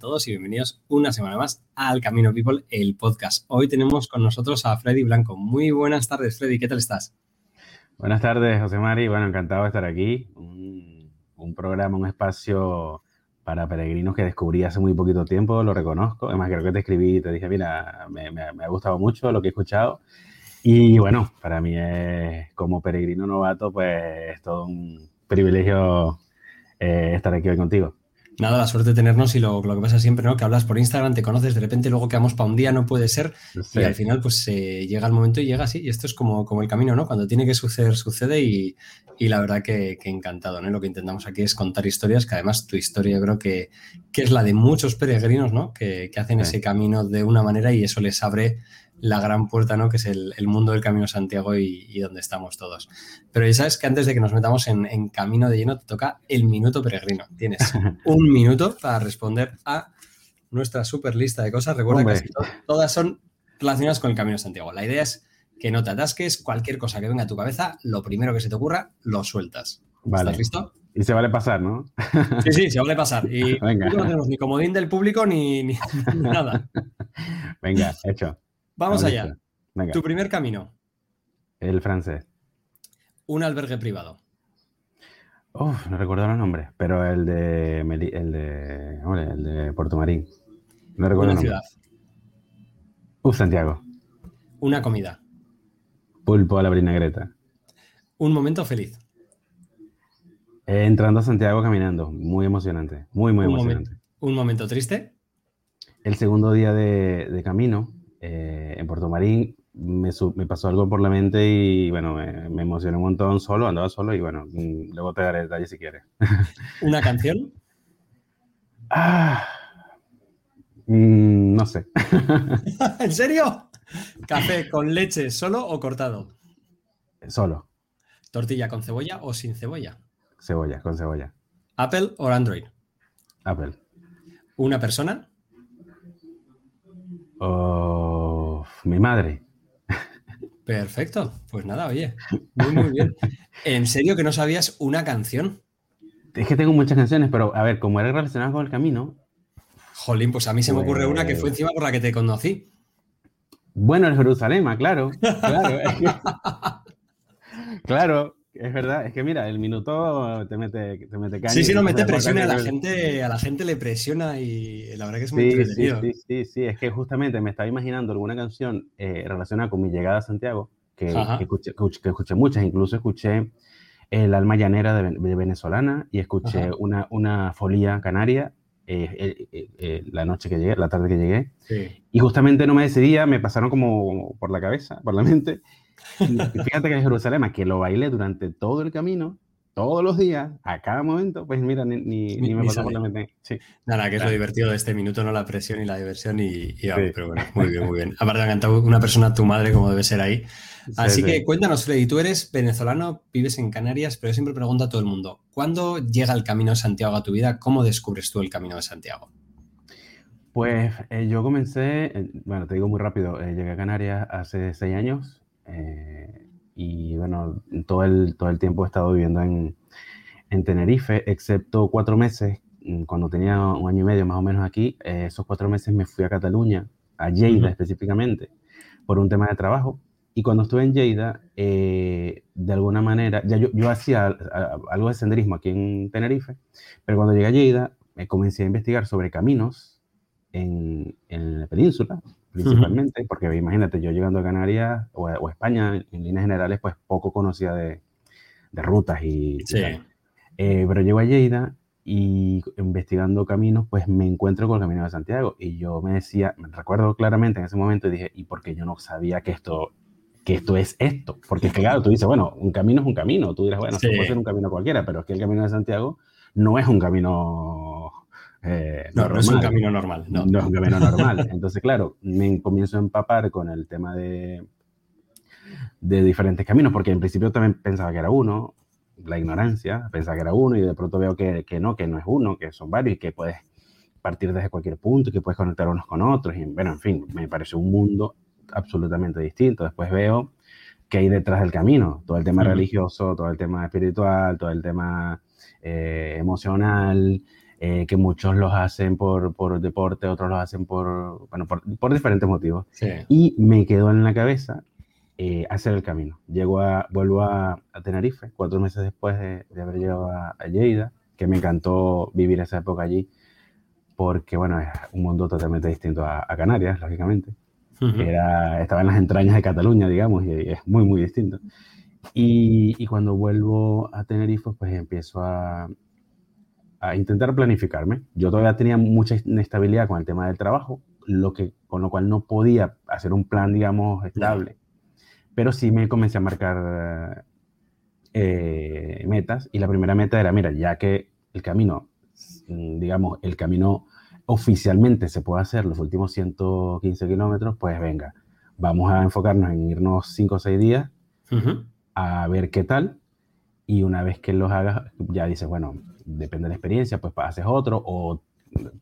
todos y bienvenidos una semana más al Camino People, el podcast. Hoy tenemos con nosotros a Freddy Blanco. Muy buenas tardes, Freddy, ¿qué tal estás? Buenas tardes, José Mari. Bueno, encantado de estar aquí. Un, programa, un espacio para peregrinos que descubrí hace muy poquito tiempo, lo reconozco. Además, creo que te escribí y te dije, mira, me, ha gustado mucho lo que he escuchado. Y bueno, para mí es, como peregrino novato, pues es todo un privilegio eh, estar aquí hoy contigo. Nada, la suerte de tenernos y lo, que pasa siempre, ¿no? Que hablas por Instagram, te conoces, de repente luego quedamos para un día, no puede ser. Y al final, pues eh, llega el momento y llega así. Y esto es como, como el camino, ¿no? Cuando tiene que suceder, sucede. Y, la verdad que, encantado, ¿no? Lo que intentamos aquí es contar historias, que además tu historia yo creo que, que es la de muchos peregrinos, ¿no? Que, hacen ese camino de una manera y eso les abre la gran puerta, ¿no? Que es el, mundo del Camino Santiago y, donde estamos todos. Pero ya sabes que antes de que nos metamos en, camino de lleno, te toca el minuto peregrino. Tienes un minuto para responder a nuestra super lista de cosas. Recuerda que todas son relacionadas con el Camino Santiago. La idea es que no te atasques, cualquier cosa que venga a tu cabeza, lo primero que se te ocurra, lo sueltas. Vale. ¿Estás listo? Y se vale pasar, ¿no? Sí, sí, se vale pasar. Y no tenemos ni comodín del público ni, ni nada. Venga, hecho. Vamos allá. Tu primer camino. El francés. Un albergue privado. Uf, no recuerdo los nombres, pero el de el de, el de Puerto Marín. No recuerdo Una ciudad. Uf, Santiago. Una comida. Pulpo a la vinagreta. Un momento feliz. Eh, entrando a Santiago caminando, muy emocionante, muy, muy emocionante. ¿Un momento triste? El segundo día de camino, eh, en Puerto Marín me, pasó algo por la mente y bueno, me, emocioné un montón solo, andaba solo y bueno, mm, luego te daré detalles si quieres. ¿Una canción? ah, mm, no sé. ¿En serio? ¿Café con leche solo o cortado? Solo. ¿Tortilla con cebolla o sin cebolla? Cebolla, con cebolla. ¿Apple o Android? Apple. ¿Una persona? Oh, mi madre. Perfecto. Pues nada, oye, muy, muy bien. ¿En serio que no sabías una canción? Es que tengo muchas canciones, pero a ver, como era relacionado con el camino. Jolín, pues a mí se me ocurre una que fue pues encima por la que te conocí. Bueno, el Jerusalén, claro. Claro. claro. Es verdad, es que mira, el minuto te mete, te mete caña. Sí, sí, no mete presión a la gente, a la gente le presiona y la verdad que es muy sí, entretenido. Sí, sí, sí, es que justamente me estaba imaginando alguna canción eh, relacionada con mi llegada a Santiago, que, escuché, que, escuché, muchas, incluso escuché El alma llanera de, venezolana y escuché una, una folía canaria eh, eh, la noche que llegué, la tarde que llegué. Y justamente no me decidía, me pasaron como por la cabeza, por la mente, fíjate que en Jerusalén, que lo bailé durante todo el camino, todos los días, a cada momento, pues mira, ni, ni, me pasó por la mente. Sí. Nada, que es lo divertido de este minuto, no la presión y la diversión y, pero bueno, muy bien, muy bien. Aparte me ha encantado una persona, tu madre, como debe ser ahí. Así que cuéntanos, Freddy, tú eres venezolano, vives en Canarias, pero yo siempre pregunto a todo el mundo, ¿cuándo llega el Camino de Santiago a tu vida? ¿Cómo descubres tú el Camino de Santiago? Pues eh, yo comencé, eh, bueno, te digo muy rápido, eh, llegué a Canarias hace seis años, eh, y bueno, todo el, todo el tiempo he estado viviendo en, en Tenerife, excepto cuatro meses, mm, cuando tenía un año y medio más o menos aquí, eh, esos cuatro meses me fui a Cataluña, a Lleida específicamente, por un tema de trabajo. Y cuando estuve en Lleida, eh, de alguna manera, ya yo, yo hacía algo de senderismo aquí en Tenerife, pero cuando llegué a Lleida, me comencé a investigar sobre caminos en, en la península, principalmente, porque imagínate, yo llegando a Canarias o, España, en líneas generales, pues poco conocía de, de rutas y... Eh, pero llego a Lleida y investigando caminos, pues me encuentro con el Camino de Santiago. Y yo me decía, me recuerdo claramente en ese momento, y dije, ¿y por qué yo no sabía que esto, que esto es esto? Porque es que, claro, tú dices, bueno, un camino es un camino. Tú dirás, bueno, puede ser un camino cualquiera, pero es que el Camino de Santiago no es un camino eh, no, no, es un camino normal. No. no es un camino normal. Entonces, claro, me comienzo a empapar con el tema de, de diferentes caminos, porque en principio también pensaba que era uno, la ignorancia, pensaba que era uno y de pronto veo que, que no, que no es uno, que son varios y que puedes partir desde cualquier punto y que puedes conectar unos con otros. Y bueno, en fin, me parece un mundo absolutamente distinto. Después veo que hay detrás del camino, todo el tema religioso, todo el tema espiritual, todo el tema eh, emocional, eh, que muchos los hacen por, por, deporte, otros los hacen por, bueno, por, por diferentes motivos. Y me quedó en la cabeza eh, hacer el camino. Llego a, vuelvo a, a Tenerife, cuatro meses después de, de haber llegado a, a, Lleida, que me encantó vivir esa época allí, porque, bueno, es un mundo totalmente distinto a, a Canarias, lógicamente. Era, estaba en las entrañas de Cataluña, digamos, y, es muy, muy distinto. Y, y, cuando vuelvo a Tenerife, pues empiezo a, a, intentar planificarme. Yo todavía tenía mucha inestabilidad con el tema del trabajo, lo que, con lo cual no podía hacer un plan, digamos, estable. Pero sí me comencé a marcar eh, metas y la primera meta era, mira, ya que el camino, digamos, el camino oficialmente se puede hacer los últimos 115 kilómetros, pues venga, vamos a enfocarnos en irnos 5 o 6 días a ver qué tal. Y una vez que los hagas, ya dices, bueno, depende de la experiencia, pues haces otro o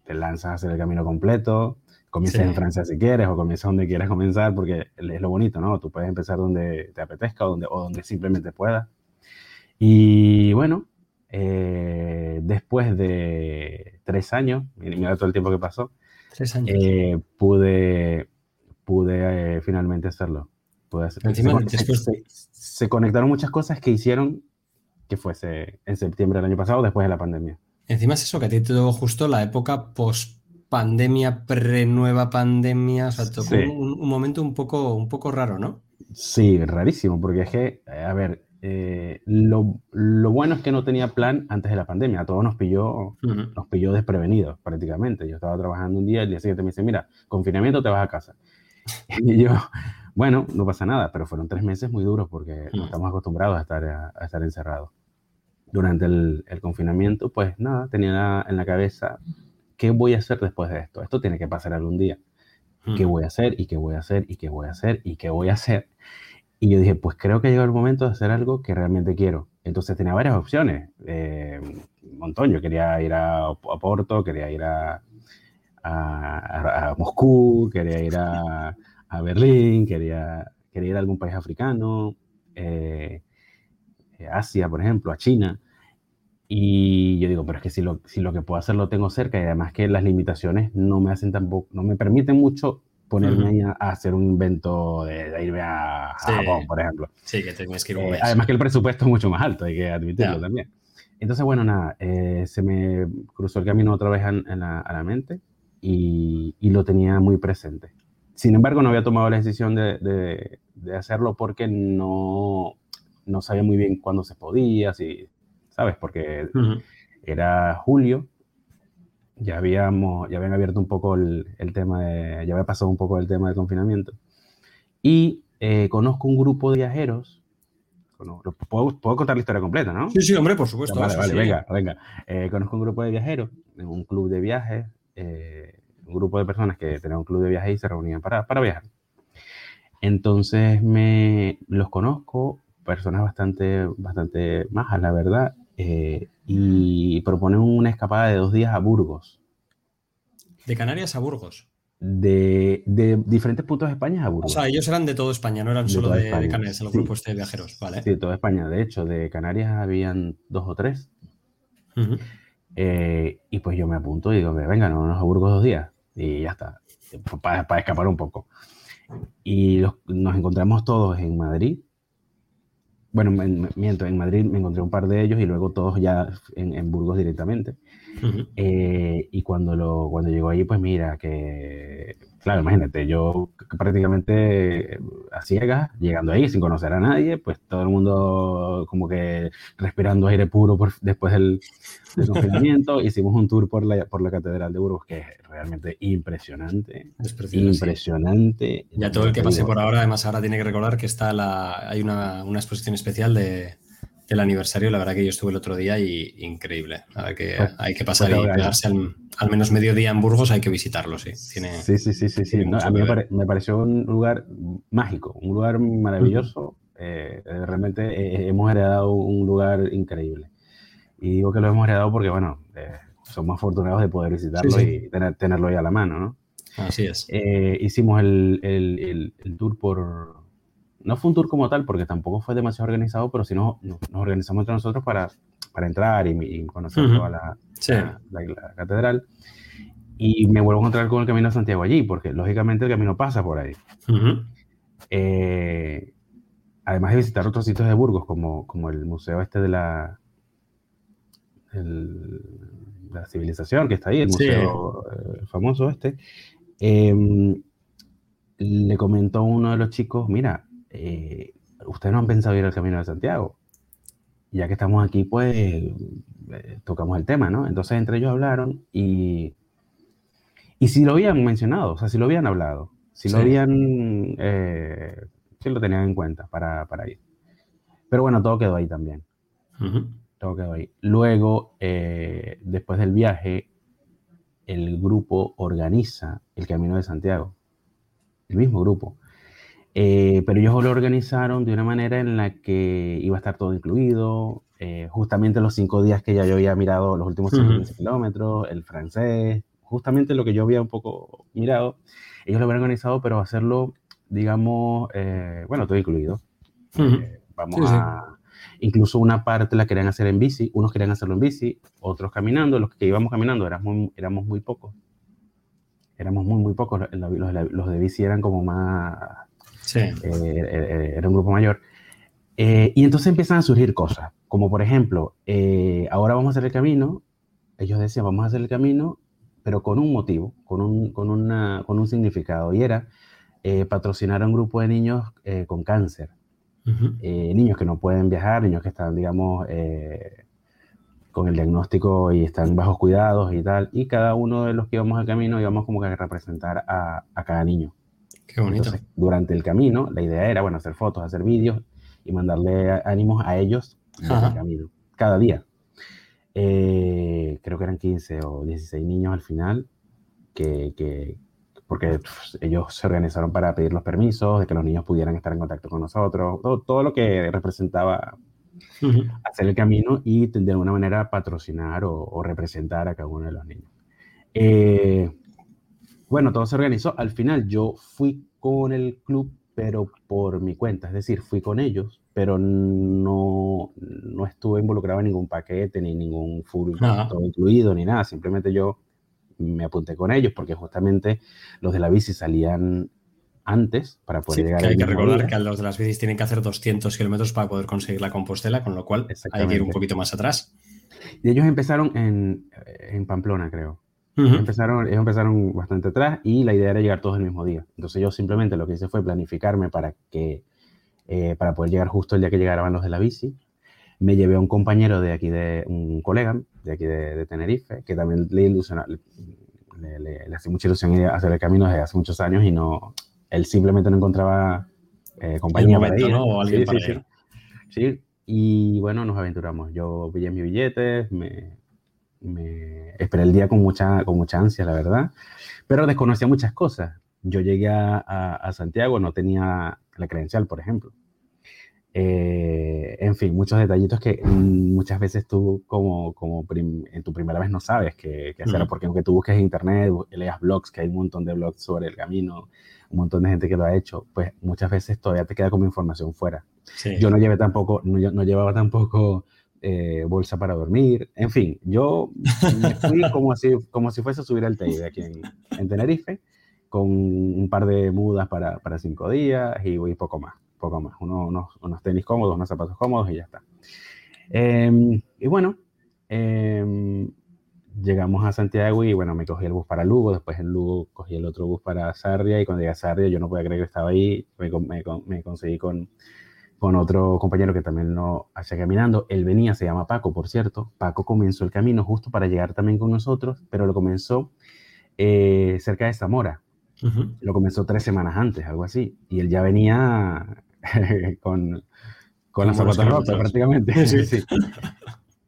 te lanzas a hacer el camino completo Comienzas en Francia si quieres o comienzas donde quieras comenzar porque es lo bonito, ¿no? Tú puedes empezar donde te apetezca o donde, o donde simplemente puedas. Y bueno, eh, después de tres años, mira todo el tiempo que pasó, tres años. Eh, pude, pude eh, finalmente hacerlo. Pude hacer, Encima, se, después... se, se, conectaron muchas cosas que hicieron que fuese en septiembre del año pasado, después de la pandemia. Encima es eso, que a ti te dio justo la época post pandemia, pre-nueva pandemia, o sea, tocó un, un, momento un poco, un poco raro, ¿no? Sí, rarísimo, porque es que, a ver, eh, lo, lo, bueno es que no tenía plan antes de la pandemia, a todos nos pilló, uh -huh. nos pilló desprevenidos prácticamente. Yo estaba trabajando un día, el día siguiente me dice, mira, confinamiento, te vas a casa. Y yo, bueno, no pasa nada, pero fueron tres meses muy duros porque uh -huh. no estamos acostumbrados a estar, a, a estar encerrados. Durante el, el, confinamiento, pues nada, tenía en la cabeza ¿qué voy a hacer después de esto? Esto tiene que pasar algún día. ¿Qué voy a hacer? ¿Y qué voy a hacer? ¿Y qué voy a hacer? ¿Y qué voy a hacer? Y yo dije, pues creo que llegó el momento de hacer algo que realmente quiero. Entonces tenía varias opciones, eh, un montón. Yo quería ir a, a Porto, quería ir a, a, a Moscú, quería ir a, Berlín, quería, quería ir a algún país africano, eh, Asia, por ejemplo, a China. Y yo digo, pero es que si lo, si lo que puedo hacer lo tengo cerca y además que las limitaciones no me hacen tampoco, no me permiten mucho ponerme uh -huh. a, a, hacer un invento de, de irme a, sí. Japón, por ejemplo. Sí, que tenías que ir un eh, Además que el presupuesto es mucho más alto, hay que admitirlo yeah. también. Entonces, bueno, nada, eh, se me cruzó el camino otra vez en, en la, a la mente y, y, lo tenía muy presente. Sin embargo, no había tomado la decisión de, de, de hacerlo porque no, no sabía muy bien cuándo se podía, si ¿sabes? Porque uh -huh. era julio, ya habíamos, ya habían abierto un poco el, el, tema de, ya había pasado un poco el tema del confinamiento. Y eh, conozco un grupo de viajeros, bueno, ¿puedo, puedo, contar la historia completa, ¿no? Sí, sí, hombre, por supuesto. Vale, vale, sí. venga, venga. Eh, conozco un grupo de viajeros, un club de viajes, eh, un grupo de personas que tenían un club de viajes y se reunían para, para viajar. Entonces me los conozco, personas bastante, bastante majas, la verdad, eh, y proponen una escapada de dos días a Burgos. ¿De Canarias a Burgos? De, de, diferentes puntos de España a Burgos. O sea, ellos eran de toda España, no eran de solo de, de, Canarias, los sí. grupos de viajeros, ¿vale? Sí, de toda España. De hecho, de Canarias habían dos o tres. Uh -huh. eh, y pues yo me apunto y digo, venga, no, nos a Burgos dos días. Y ya está, para, para escapar un poco. Y los, nos encontramos todos en Madrid, bueno, en, miento, en Madrid me encontré un par de ellos y luego todos ya en, en Burgos directamente. Uh -huh. eh, y cuando, lo, cuando llegó ahí, pues mira, que, claro, imagínate, yo prácticamente a ciegas, llegando ahí sin conocer a nadie, pues todo el mundo como que respirando aire puro por, después del, del confinamiento. Hicimos un tour por la, por la Catedral de Burgos, que es realmente impresionante. Es precioso, impresionante. Sí. Ya todo el que pase por ahora, además ahora tiene que recordar que está la, hay una, una exposición especial de, del aniversario, la verdad que yo estuve el otro día y increíble. Verdad que pues, hay que pasar pues, y pegarse al, al, menos medio día en Burgos, hay que visitarlo, sí. Tiene, sí, sí, sí, sí. sí. No, a mí me, pare, me, pareció un lugar mágico, un lugar maravilloso. -huh. eh, realmente eh, hemos heredado un lugar increíble. Y digo que lo hemos heredado porque, bueno, eh, somos afortunados de poder visitarlo sí, sí. y tener, tenerlo ahí a la mano, ¿no? Así es. Eh, hicimos el, el, el, el tour por, no fue un tour como tal, porque tampoco fue demasiado organizado, pero sí nos, nos organizamos entre nosotros para, para entrar y, conocer toda la, la, catedral. Y me vuelvo a encontrar con el Camino de Santiago allí, porque lógicamente el camino pasa por ahí. Eh, además de visitar otros sitios de Burgos, como, como el museo este de la, la civilización que está ahí, el museo eh, famoso este, em, le comentó uno de los chicos, mira, eh, ustedes no han pensado ir al Camino de Santiago. Ya que estamos aquí, pues eh, tocamos el tema, ¿no? Entonces entre ellos hablaron y, y si lo habían mencionado, o sea, si lo habían hablado, si lo habían, si lo tenían en cuenta para, para, ir. Pero bueno, todo quedó ahí también. Todo quedó ahí. Luego, eh, después del viaje, el grupo organiza el Camino de Santiago. El mismo grupo. Eh, pero ellos lo organizaron de una manera en la que iba a estar todo incluido. Eh, justamente los cinco días que ya yo había mirado, los últimos 15 kilómetros, el francés, justamente lo que yo había un poco mirado, ellos lo habían organizado, pero hacerlo, digamos, bueno, todo incluido. vamos a Incluso una parte la querían hacer en bici, unos querían hacerlo en bici, otros caminando, los que íbamos caminando éramos muy, éramos muy pocos. Éramos muy, muy pocos. Los, de bici eran como más... Sí. Eh, eh, eh, era un grupo mayor. y entonces empiezan a surgir cosas, como por ejemplo, ahora vamos a hacer el camino, ellos decían, vamos a hacer el camino, pero con un motivo, con un, con una, con un significado, y era patrocinar a un grupo de niños con cáncer. Eh, niños que no pueden viajar, niños que están, digamos, eh, con el diagnóstico y están bajos cuidados y tal. Y cada uno de los que íbamos al camino íbamos como que a representar a, cada niño. Qué bonito. durante el camino, la idea era, bueno, hacer fotos, hacer vídeos y mandarle ánimos a ellos en el camino, cada día. Eh, creo que eran 15 o 16 niños al final que, que, porque pues, ellos se organizaron para pedir los permisos, de que los niños pudieran estar en contacto con nosotros, todo, lo que representaba hacer el camino y de alguna manera patrocinar o, representar a cada uno de los niños. Eh, bueno, todo se organizó. Al final yo fui con el club, pero por mi cuenta, es decir, fui con ellos, pero no, no estuve involucrado en ningún paquete, ni ningún full todo incluido, ni nada. Simplemente yo me apunté con ellos porque justamente los de la bici salían antes para poder llegar. Que hay que recordar que los de las bicis tienen que hacer 200 kilómetros para poder conseguir la Compostela, con lo cual hay que ir un poquito más atrás. Y ellos empezaron en, en Pamplona, creo. Empezaron, ellos empezaron bastante atrás y la idea era llegar todos el mismo día. Entonces yo simplemente lo que hice fue planificarme para que eh, para poder llegar justo el día que llegaran los de la bici me llevé a un compañero de aquí, de un colega de aquí de, Tenerife, que también le ilusiona, le, le, hace mucha ilusión hacer el camino desde hace muchos años y no, él simplemente no encontraba eh, compañía para ir. ¿no? sí, sí, sí, y bueno, nos aventuramos. Yo pillé mis billetes, me, me, esperé el día con mucha, con mucha ansia, la verdad, pero desconocía muchas cosas. Yo llegué a, a Santiago, no tenía la credencial, por ejemplo. Eh, en fin, muchos detallitos que muchas veces tú como, como en tu primera vez no sabes qué, hacer, porque aunque tú busques en internet, leas blogs, que hay un montón de blogs sobre el camino, un montón de gente que lo ha hecho, pues muchas veces todavía te queda como información fuera. Yo no llevé tampoco, no, no llevaba tampoco eh, bolsa para dormir, en fin, yo me fui como si, como si fuese a subir al Teide aquí en, en, Tenerife, con un par de mudas para, para cinco días y, y poco más poco más, unos, unos, tenis cómodos, unos zapatos cómodos y ya está. Em, y bueno, em, llegamos a Santiago y bueno, me cogí el bus para Lugo, después en Lugo cogí el otro bus para Sarria y cuando llegué a Sarria yo no podía creer que estaba ahí, me, me, conseguí con, con otro compañero que también lo hacía caminando, él venía, se llama Paco, por cierto, Paco comenzó el camino justo para llegar también con nosotros, pero lo comenzó eh, cerca de Zamora, lo comenzó tres semanas antes, algo así, y él ya venía con, con las zapatas rotas prácticamente.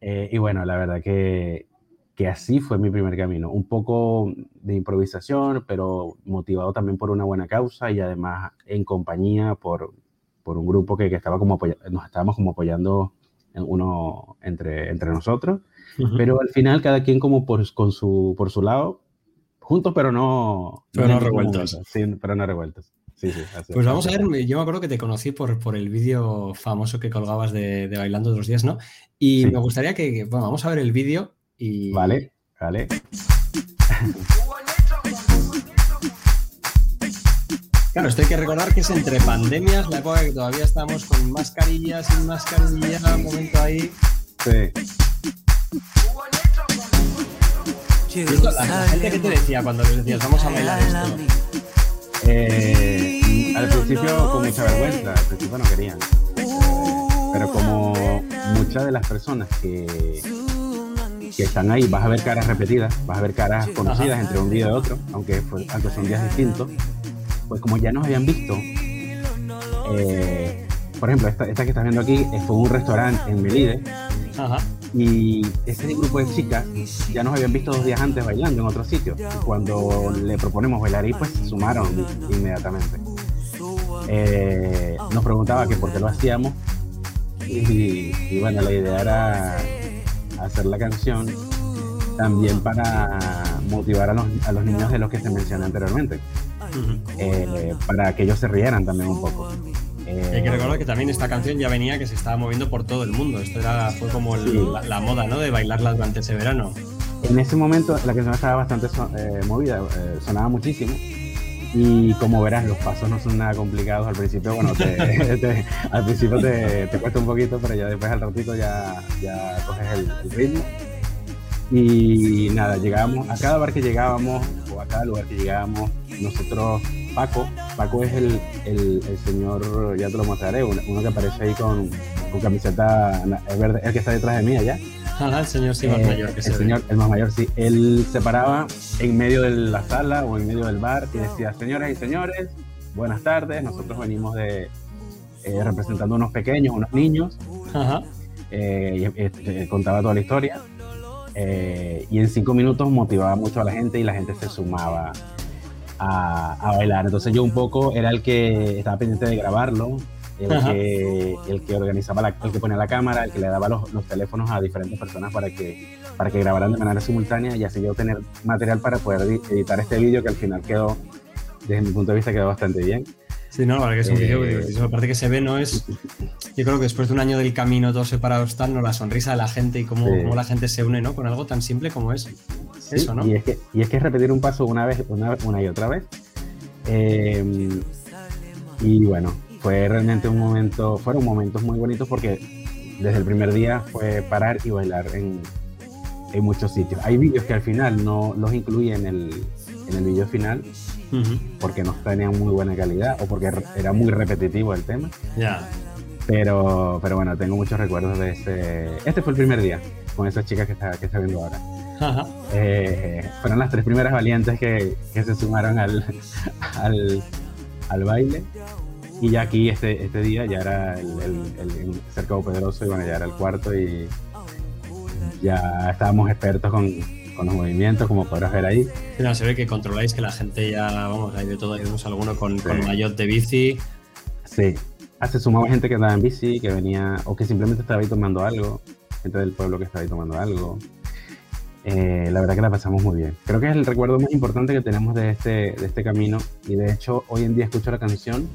Eh, y bueno, la verdad que, que así fue mi primer camino. Un poco de improvisación, pero motivado también por una buena causa y además en compañía por, por un grupo que, que estaba como nos estábamos como apoyando uno entre, entre nosotros. Pero al final cada quien como por, con su, por su lado, juntos pero no... Pero no, revueltos. Sí, pero no revueltos. Sí, sí, pues vamos a ver, yo me acuerdo que te conocí por, por el vídeo famoso que colgabas de, Bailando dos días, ¿no? Y me gustaría que, bueno, vamos a ver el vídeo y... Vale, vale. Claro, esto hay que recordar que es entre pandemias, la época que todavía estamos con mascarillas, sin mascarillas, un momento ahí. Sí. la, gente que te decía cuando les decías vamos a bailar esto. Eh, al principio con mucha vergüenza, al principio no querían. pero como muchas de las personas que, que están ahí, vas a ver caras repetidas, vas a ver caras conocidas entre un día y otro, aunque, aunque son días distintos pues como ya nos habían visto, eh, por ejemplo, esta, que estás viendo aquí fue un restaurante en Melide. Y ese grupo de chicas ya nos habían visto dos días antes bailando en otro sitio. cuando le proponemos bailar ahí, pues sumaron inmediatamente. Eh, nos preguntaba que por qué lo hacíamos. Y, bueno, la idea era hacer la canción también para motivar a los, a los niños de los que se mencioné anteriormente. Eh, para que ellos se rieran también un poco. Hay que recordar que también esta canción ya venía que se estaba moviendo por todo el mundo. Esto era, fue como la, moda, ¿no? De bailarla durante ese verano. En ese momento la canción estaba bastante eh, movida, eh, sonaba muchísimo. Y como verás, los pasos no son nada complicados. Al principio, bueno, te, al principio te, cuesta un poquito, pero ya después al ratito ya, ya coges el ritmo. Y nada, llegábamos, a cada bar que llegábamos, a cada lugar que llegábamos, nosotros, Paco, Paco es el, el, señor, ya te lo mostraré, uno, que aparece ahí con, con camiseta verde, el que está detrás de mí allá. el señor sí, más eh, mayor que El señor, el más mayor, sí. Él se paraba en medio de la sala o en medio del bar y decía, señoras y señores, buenas tardes, nosotros venimos de eh, representando unos pequeños, unos niños. Ajá. Eh, este, contaba toda la historia eh, y en cinco minutos motivaba mucho a la gente y la gente se sumaba a, bailar. Entonces yo un poco era el que estaba pendiente de grabarlo, el, que, el que, organizaba, la, el que ponía la cámara, el que le daba los, los, teléfonos a diferentes personas para que, para que grabaran de manera simultánea y así yo tener material para poder editar este vídeo que al final quedó, desde mi punto de vista, quedó bastante bien. Sí, no, la que es un vídeo eh, Aparte que se ve, no es. Yo creo que después de un año del camino todos separados están, ¿no? La sonrisa de la gente y cómo, la gente se une, ¿no? Con algo tan simple como es eso, ¿no? Y es, que, y es que repetir un paso una vez, una, una y otra vez. Eh, y bueno, fue realmente un momento, fueron momentos muy bonitos porque desde el primer día fue parar y bailar en, en muchos sitios. Hay vídeos que al final no los incluí en el, en el vídeo final, porque no tenían muy buena calidad o porque era muy repetitivo el tema. Ya. Pero, pero bueno, tengo muchos recuerdos de ese. Este fue el primer día con esas chicas que está, que está viendo ahora. Eh, fueron las tres primeras valientes que, que se sumaron al, al, al, baile. Y ya aquí, este, este día, ya era el, el, el cercado poderoso y bueno, ya era el cuarto y ya estábamos expertos con, con los movimientos, como podrás ver ahí. se ve que controláis que la gente ya, vamos, hay de todo, hay alguno con, con maillot de bici. Sí, ah, se sumaba gente que andaba en bici, que venía, o que simplemente estaba ahí tomando algo, gente del pueblo que estaba ahí tomando algo. Eh, la verdad que la pasamos muy bien. Creo que es el recuerdo más importante que tenemos de este, de este camino y de hecho hoy en día escucho la canción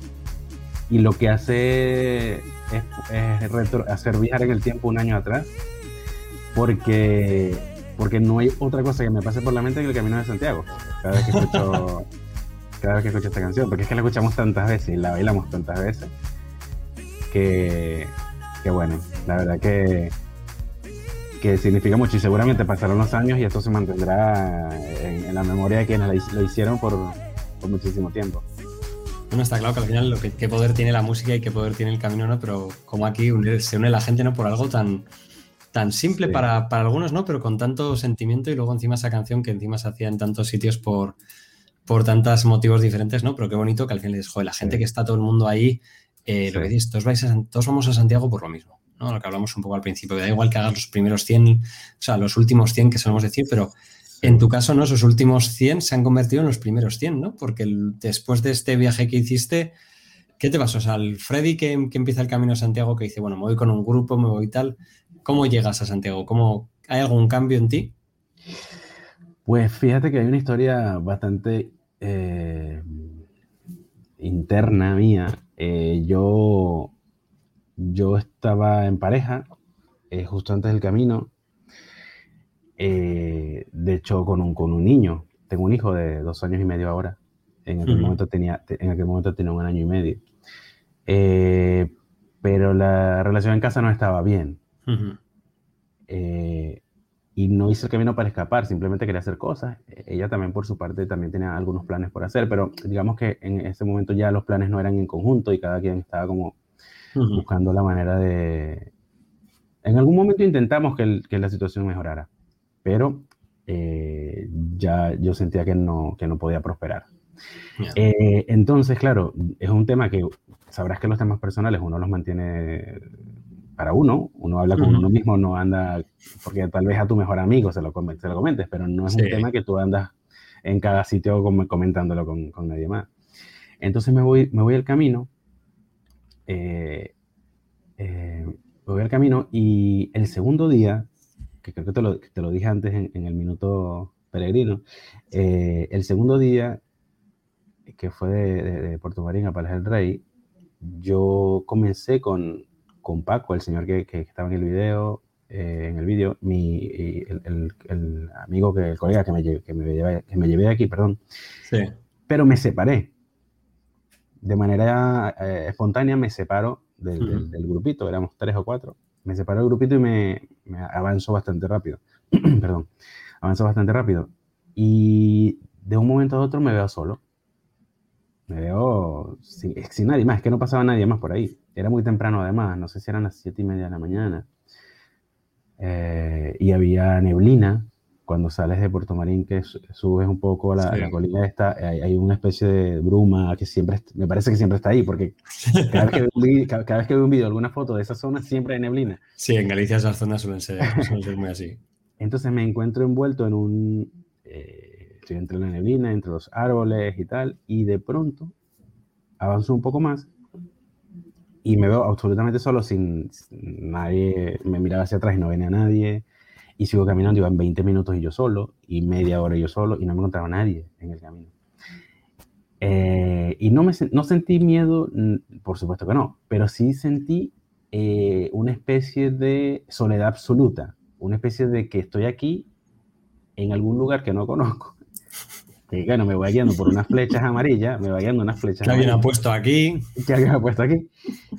y lo que hace es, es hacer viajar en el tiempo un año atrás porque porque no hay otra cosa que me pase por la mente que el Camino de Santiago. Cada vez que escucho, cada vez que escucho esta canción, porque es que la escuchamos tantas veces y la bailamos tantas veces, que, que bueno, la verdad que, que significa mucho y seguramente pasarán los años y esto se mantendrá en, la memoria de quienes lo hicieron por, por muchísimo tiempo. Bueno, está claro que al final lo que qué poder tiene la música y qué poder tiene el camino, ¿no? Pero como aquí se une la gente, ¿no? Por algo tan, tan simple para, algunos, ¿no? Pero con tanto sentimiento y luego encima esa canción que encima se hacía en tantos sitios por, por tantos motivos diferentes, ¿no? Pero qué bonito que al final es, joder, la gente que está todo el mundo ahí, eh, lo que dices, todos, vais todos vamos a Santiago por lo mismo, ¿no? Lo que hablamos un poco al principio, que da igual que hagas los primeros 100, o sea, los últimos 100 que solemos decir, pero en tu caso, ¿no? Esos últimos 100 se han convertido en los primeros 100, ¿no? Porque después de este viaje que hiciste, ¿qué te pasó? O sea, el Freddy que, que, empieza el camino a Santiago que dice, bueno, me voy con un grupo, me voy tal, ¿Cómo llegas a Santiago? ¿Cómo, ¿Hay algún cambio en ti? Pues fíjate que hay una historia bastante, eh, interna mía, eh, yo, yo estaba en pareja eh, justo antes del camino, de hecho con un, con un niño, tengo un hijo de dos años y medio ahora, en aquel, momento, tenía, en aquel momento tenía un año y medio, pero la relación en casa no estaba bien y no hice el camino para escapar, simplemente quería hacer cosas. Ella también por su parte también tenía algunos planes por hacer, pero digamos que en ese momento ya los planes no eran en conjunto y cada quien estaba como buscando la manera de... En algún momento intentamos que, que la situación mejorara, pero eh, ya yo sentía que no, que no podía prosperar. Eh, entonces, claro, es un tema que sabrás que los temas personales uno los mantiene para uno, uno habla con uno mismo, no anda, porque tal vez a tu mejor amigo se lo, se lo comentes, pero no es un tema que tú andas en cada sitio comentándolo con, con, nadie más. Entonces me voy, me voy al camino, eh, eh, me voy al camino y el segundo día, que creo que te lo, te lo dije antes en, el minuto peregrino, eh, el segundo día, que fue de, de Puerto Marín a Palas del Rey, yo comencé con, con Paco, el señor que, estaba en el video, eh, en el vídeo, mi, el, el, amigo, que, el colega que me, que me, llevé, que me llevé aquí, perdón. Sí. Pero me separé. De manera eh, espontánea me separo del, del, grupito, éramos tres o cuatro. Me separó del grupito y me, me avanzó bastante rápido. perdón. Avanzó bastante rápido. Y de un momento a otro me veo solo. Me veo sin, sin nadie más, es que no pasaba nadie más por ahí. Era muy temprano además, no sé si eran las siete y media de la mañana. Eh, y había neblina. Cuando sales de Puerto Marín, que subes un poco a la, colina esta, hay, una especie de bruma que siempre, me parece que siempre está ahí, porque cada vez, que veo un video, cada, vez que veo un video, alguna foto de esa zona, siempre hay neblina. Sí, en Galicia esas zonas suelen ser, muy así. Entonces me encuentro envuelto en un... Eh, estoy entre la neblina, entre los árboles y tal, y de pronto avanzo un poco más y me veo absolutamente solo, sin, nadie, me miraba hacia atrás y no venía nadie, y sigo caminando, iban 20 minutos y yo solo, y media hora yo solo, y no me encontraba nadie en el camino. Eh, y no, me, no sentí miedo, por supuesto que no, pero sí sentí eh, una especie de soledad absoluta, una especie de que estoy aquí en algún lugar que no conozco que bueno, me voy guiando por unas flechas amarillas, me voy guiando unas flechas Que alguien ha puesto aquí. Que alguien ha puesto aquí.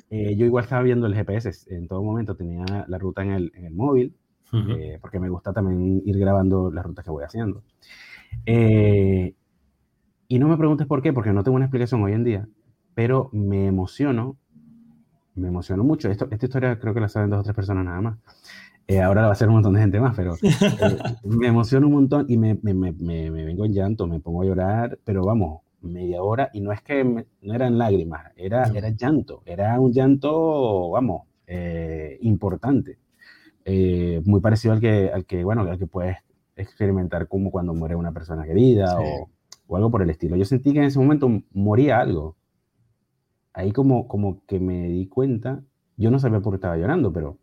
Eh, yo igual estaba viendo el GPS, en todo momento tenía la ruta en el, en el móvil, eh, porque me gusta también ir grabando las rutas que voy haciendo. Eh, y no me preguntes por qué, porque no tengo una explicación hoy en día, pero me emociono, me emociono mucho. Esto, esta historia creo que la saben dos o tres personas nada más. Eh, ahora va a hacer un montón de gente más, pero eh, me emociono un montón y me, me, me, me, vengo en llanto, me pongo a llorar, pero vamos, media hora y no es que no eran lágrimas, era, era llanto, era un llanto, vamos, eh, importante, muy parecido al que, al que, bueno, al que puedes experimentar como cuando muere una persona querida o, o, algo por el estilo. Yo sentí que en ese momento moría algo. Ahí como, como que me di cuenta, yo no sabía por qué estaba llorando, pero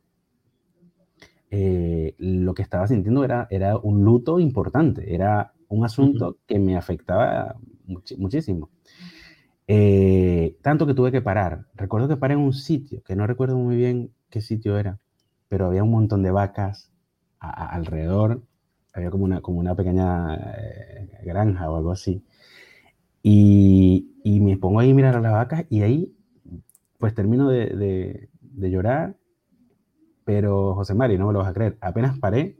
eh, lo que estaba sintiendo era, era un luto importante, era un asunto que me afectaba muchísimo. Eh, tanto que tuve que parar. Recuerdo que paré en un sitio, que no recuerdo muy bien qué sitio era, pero había un montón de vacas alrededor, había como una, como una pequeña eh, granja o algo así. Y, y, me pongo ahí a mirar a las vacas y ahí pues termino de, de, de llorar pero, José Mari, no me lo vas a creer, apenas paré,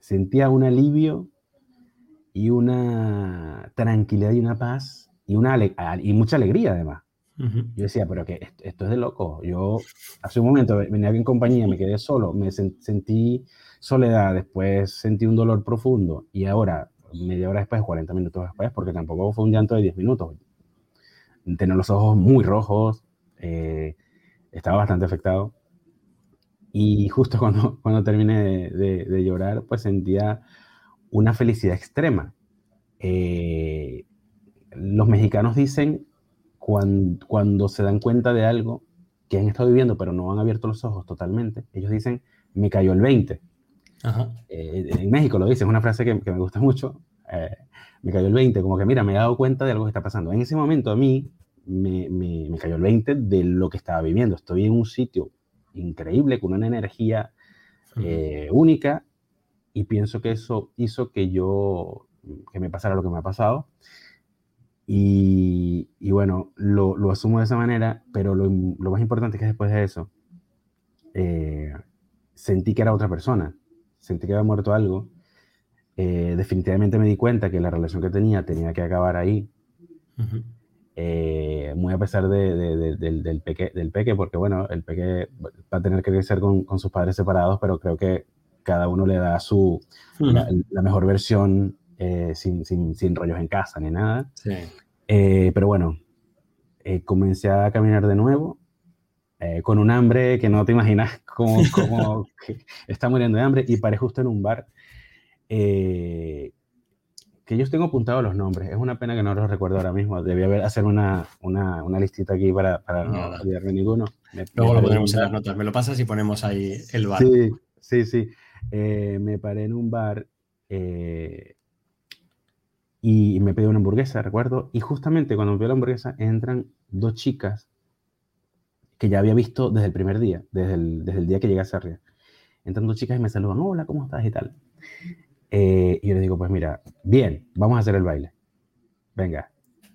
sentía un alivio y una tranquilidad y una paz y, una y mucha alegría además. Yo decía, pero que esto, es de loco. Yo hace un momento venía en compañía, me quedé solo, me sentí soledad, después sentí un dolor profundo y ahora, media hora después, 40 minutos después, porque tampoco fue un llanto de 10 minutos, tener los ojos muy rojos, eh, estaba bastante afectado y justo cuando, cuando terminé de, llorar, pues sentía una felicidad extrema. Eh, los mexicanos dicen cuando, cuando se dan cuenta de algo que han estado viviendo pero no han abierto los ojos totalmente, ellos dicen, me cayó el 20. Eh, en México lo dicen, es una frase que, me gusta mucho, eh, me cayó el 20, como que mira, me he dado cuenta de algo que está pasando. En ese momento a mí me, me, cayó el 20 de lo que estaba viviendo. Estoy en un sitio increíble, con una energía eh, única, y pienso que eso hizo que yo, que me pasara lo que me ha pasado. Y, y bueno, lo, lo, asumo de esa manera, pero lo, lo, más importante es que después de eso, eh, sentí que era otra persona, sentí que había muerto algo. Eh, definitivamente me di cuenta que la relación que tenía tenía que acabar ahí. Eh, muy a pesar de, del, peque, del peque, porque bueno, el peque va a tener que crecer con, con sus padres separados, pero creo que cada uno le da su, la, mejor versión eh, sin, sin, sin, rollos en casa ni nada. Eh, pero bueno, comencé a caminar de nuevo con un hambre que no te imaginas como, como está muriendo de hambre y paré justo en un bar que yo tengo apuntado los nombres. Es una pena que no los recuerdo ahora mismo. Debía haber, hacer una, una, una listita aquí para, para no, olvidarme ninguno. Luego lo ponemos en las notas. Me lo pasas y ponemos ahí el bar. Sí, sí, sí. Eh, me paré en un bar eh, y me pedí una hamburguesa, recuerdo. Y justamente cuando me pedí la hamburguesa entran dos chicas que ya había visto desde el primer día, desde el, desde el día que llegué a Sarria. Entran dos chicas y me saludan, hola, ¿cómo estás? y tal. Eh, y yo les digo, pues mira, bien, vamos a hacer el baile. Venga,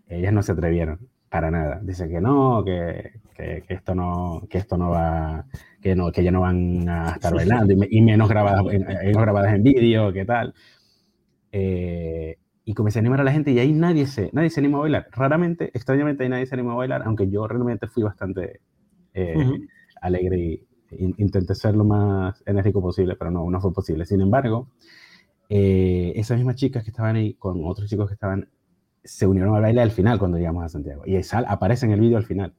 ellas no se atrevieron para nada. Dicen que no, que, que, esto no, que esto no va, que no, que ya no van a estar bailando y, menos grabadas, menos grabadas en vídeo, qué tal. Eh, y comencé a animar a la gente y ahí nadie se, nadie se animó a bailar. Raramente, extrañamente, ahí nadie se animó a bailar, aunque yo realmente fui bastante eh, alegre y intenté ser lo más enérgico posible, pero no, no fue posible. Sin embargo, eh, esas mismas chicas que estaban ahí con otros chicos que estaban, se unieron al baile al final cuando llegamos a Santiago. Y sal, aparece en el vídeo al final.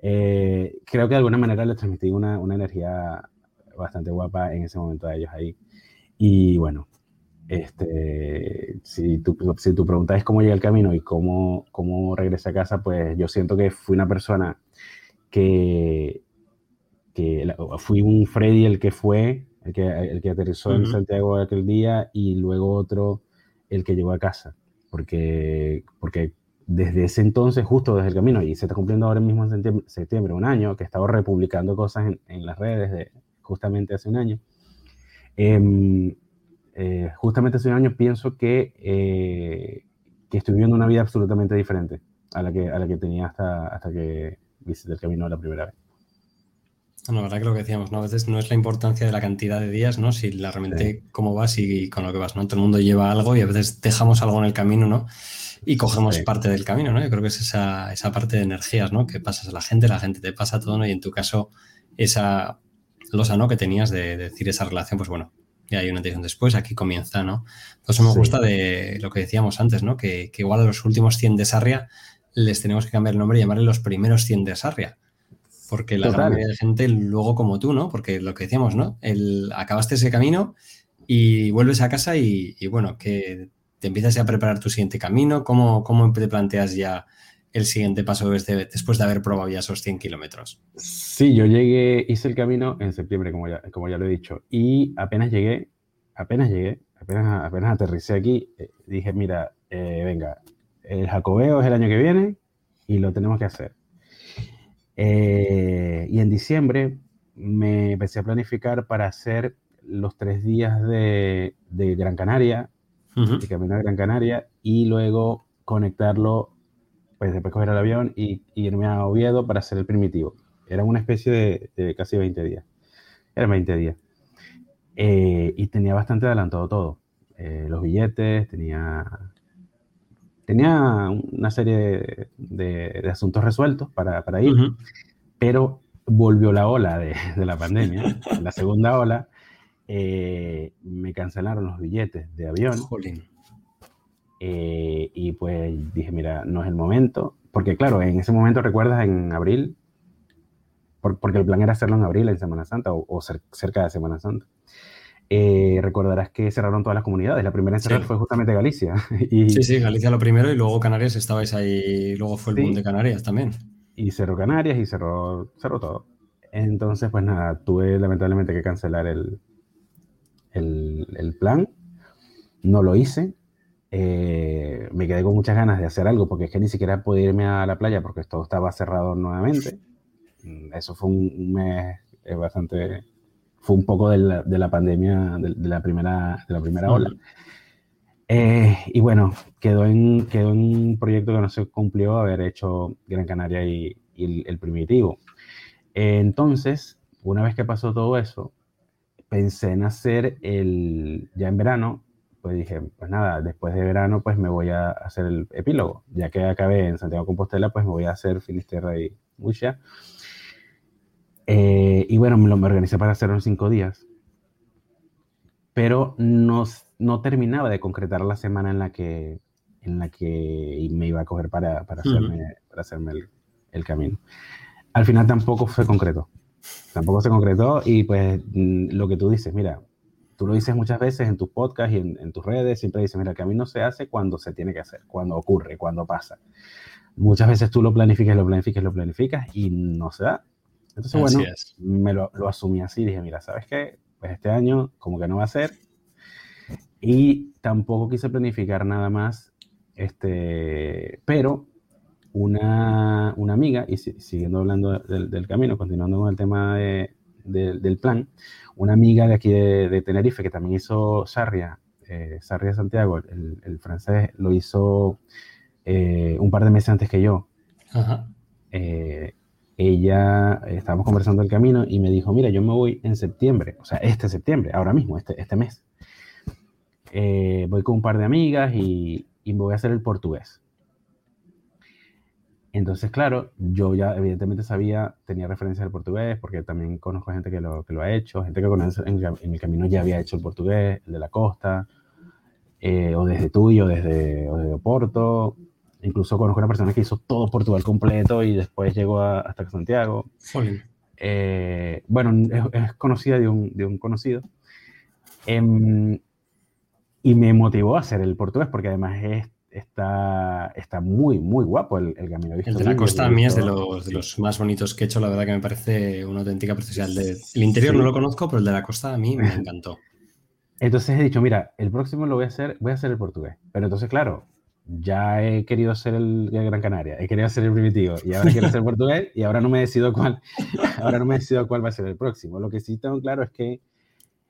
Eh, creo que de alguna manera les transmití una, una, energía bastante guapa en ese momento a ellos ahí. Y bueno, este, si, tu, si tu pregunta es cómo llega el camino y cómo, cómo regresa a casa, pues yo siento que fui una persona que, que fui un Freddy el que fue el que, el que aterrizó en Santiago aquel día y luego otro, el que llegó a casa, porque, porque desde ese entonces, justo desde el camino, y se está cumpliendo ahora mismo en septiembre, un año, que he estado republicando cosas en, en las redes de, justamente hace un año, em, eh, justamente hace un año pienso que, eh, que estoy viviendo una vida absolutamente diferente a la que, a la que tenía hasta, hasta que visité el camino la primera vez. No, la verdad que lo que decíamos, ¿no? A veces no es la importancia de la cantidad de días, ¿no? Si la, realmente cómo vas y, con lo que vas, ¿no? Todo el mundo lleva algo y a veces dejamos algo en el camino, ¿no? Y cogemos parte del camino, ¿no? Yo creo que es esa, esa parte de energías, ¿no? Que pasas a la gente, la gente te pasa todo, ¿no? Y en tu caso, esa losa, ¿no? Que tenías de, decir esa relación, pues bueno, ya hay una decisión después, aquí comienza, ¿no? Eso me gusta de lo que decíamos antes, ¿no? Que, que, igual a los últimos 100 de Sarria les tenemos que cambiar el nombre y llamarle los primeros 100 de Sarria porque la gran mayoría de gente luego como tú, ¿no? Porque lo que decíamos, ¿no? El, acabaste ese camino y vuelves a casa y, bueno, que te empiezas a preparar tu siguiente camino, ¿cómo, cómo te planteas ya el siguiente paso desde, después de haber probado ya esos 100 kilómetros? Sí, yo llegué, hice el camino en septiembre, como ya, como ya lo he dicho, y apenas llegué, apenas llegué, apenas, apenas aterricé aquí, eh, dije, mira, eh, venga, el jacobeo es el año que viene y lo tenemos que hacer. Eh, y en diciembre me empecé a planificar para hacer los tres días de, de Gran Canaria, de camino a Gran Canaria, y luego conectarlo, pues después coger el avión y, irme a Oviedo para hacer el primitivo. Era una especie de, casi 20 días. Eran 20 días. Eh, y tenía bastante adelantado todo. Eh, los billetes, tenía tenía una serie de, asuntos resueltos para, para ir, pero volvió la ola de, la pandemia, la segunda ola, eh, me cancelaron los billetes de avión. Eh, y pues dije, mira, no es el momento, porque claro, en ese momento recuerdas en abril, porque el plan era hacerlo en abril, en Semana Santa, o, cerca de Semana Santa. Eh, recordarás que cerraron todas las comunidades. La primera en cerrar fue justamente Galicia. y, sí, sí, Galicia lo primero y luego Canarias estabais ahí, luego fue el boom de Canarias también. Y cerró Canarias y cerró, cerró todo. Entonces, pues nada, tuve lamentablemente que cancelar el, el, el plan. No lo hice. eh, me quedé con muchas ganas de hacer algo, porque es que ni siquiera pude irme a la playa porque todo estaba cerrado nuevamente. Mm, eso fue un, mes eh, bastante, fue un poco de la, de la pandemia, de, la primera, de la primera ola. Eh, y bueno, quedó en, quedó en un proyecto que no se cumplió haber hecho Gran Canaria y, el, primitivo. entonces, una vez que pasó todo eso, pensé en hacer el, ya en verano, pues dije, pues nada, después de verano pues me voy a hacer el epílogo. Ya que acabé en Santiago Compostela, pues me voy a hacer Finisterra y Mucha. Eh, y bueno, me, lo, me organicé para hacerlo en cinco días. Pero no, no terminaba de concretar la semana en la que, en la que me iba a coger para, para hacerme, para hacerme el, el camino. Al final tampoco fue concreto. Tampoco se concretó y pues mm, lo que tú dices, mira, tú lo dices muchas veces en tus podcasts y en, tus redes, siempre dices, mira, el camino se hace cuando se tiene que hacer, cuando ocurre, cuando pasa. Muchas veces tú lo planificas, lo planificas, lo planificas y no se da. Entonces, bueno, me lo, lo, asumí así, dije, mira, ¿sabes qué? Pues este año como que no va a ser. Y tampoco quise planificar nada más, este, pero una, una amiga, y siguiendo hablando del, del, camino, continuando con el tema de, del plan, una amiga de aquí de, Tenerife que también hizo Sarria, eh, Sarria Santiago, el, francés, lo hizo eh, un par de meses antes que yo. Eh, ella, estábamos conversando el camino y me dijo, mira, yo me voy en septiembre, o sea, este septiembre, ahora mismo, este, este mes. voy con un par de amigas y, y voy a hacer el portugués. Entonces, claro, yo ya evidentemente sabía, tenía referencia al portugués, porque también conozco gente que lo, que lo ha hecho, gente que conoce en, en, el camino ya había hecho el portugués, el de la costa, eh, o desde tuyo, desde, o desde Oporto. Incluso conozco una persona que hizo todo Portugal completo y después llegó hasta Santiago. Eh, bueno, es, conocida de un, de un conocido. Em, y me motivó a hacer el portugués porque además es está, está muy, muy guapo el, el camino. El de la costa a mí es de los, de los, más bonitos que he hecho, la verdad que me parece una auténtica preciosidad. El, el interior no lo conozco, pero el de la costa a mí me encantó. Entonces he dicho, mira, el próximo lo voy a hacer, voy a hacer el portugués. Pero entonces, claro, ya he querido hacer el, Gran Canaria, he querido hacer el primitivo y ahora quiero el portugués y ahora no me decido cuál, ahora no me decido cuál va a ser el próximo. Lo que sí tengo claro es que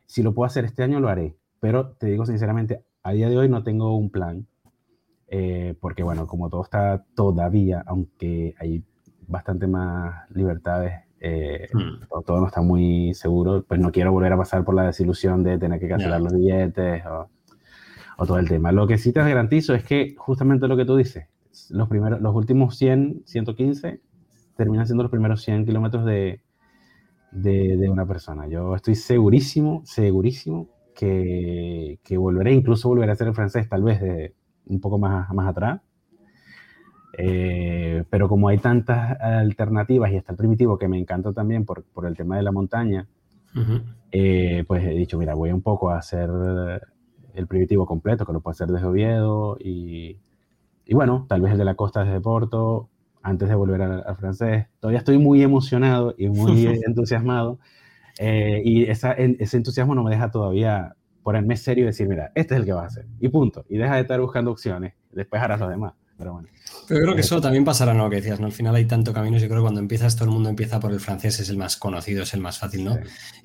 si lo puedo hacer este año lo haré, pero te digo sinceramente, a día de hoy no tengo un plan eh, porque bueno, como todo está todavía, aunque hay bastante más libertades, eh, hmm. todo, no está muy seguro, pues no quiero volver a pasar por la desilusión de tener que cancelar los billetes o, todo el tema. Lo que sí te garantizo es que justamente lo que tú dices, los, primeros, los últimos 100, 115 terminan siendo los primeros 100 kilómetros de, de, de, una persona. Yo estoy segurísimo, segurísimo que, que volveré, incluso volveré a hacer el francés, tal vez de, un poco más, más atrás. Eh, pero como hay tantas alternativas y está el primitivo que me encanta también por, por el tema de la montaña, eh, pues he dicho, mira, voy un poco a hacer el primitivo completo, que lo puedo hacer desde Oviedo y, y bueno, tal vez el de la costa desde Porto, antes de volver al, francés. Todavía estoy muy emocionado y muy entusiasmado eh, y esa, ese entusiasmo no me deja todavía ponerme serio y decir, mira, este es el que va a hacer. Y punto. Y deja de estar buscando opciones. Después harás lo demás. Pero bueno. Pero creo que eso también pasará, ¿no? Lo que decías, ¿no? Al final hay tanto camino. Yo creo que cuando empiezas, todo el mundo empieza por el francés, es el más conocido, es el más fácil, ¿no?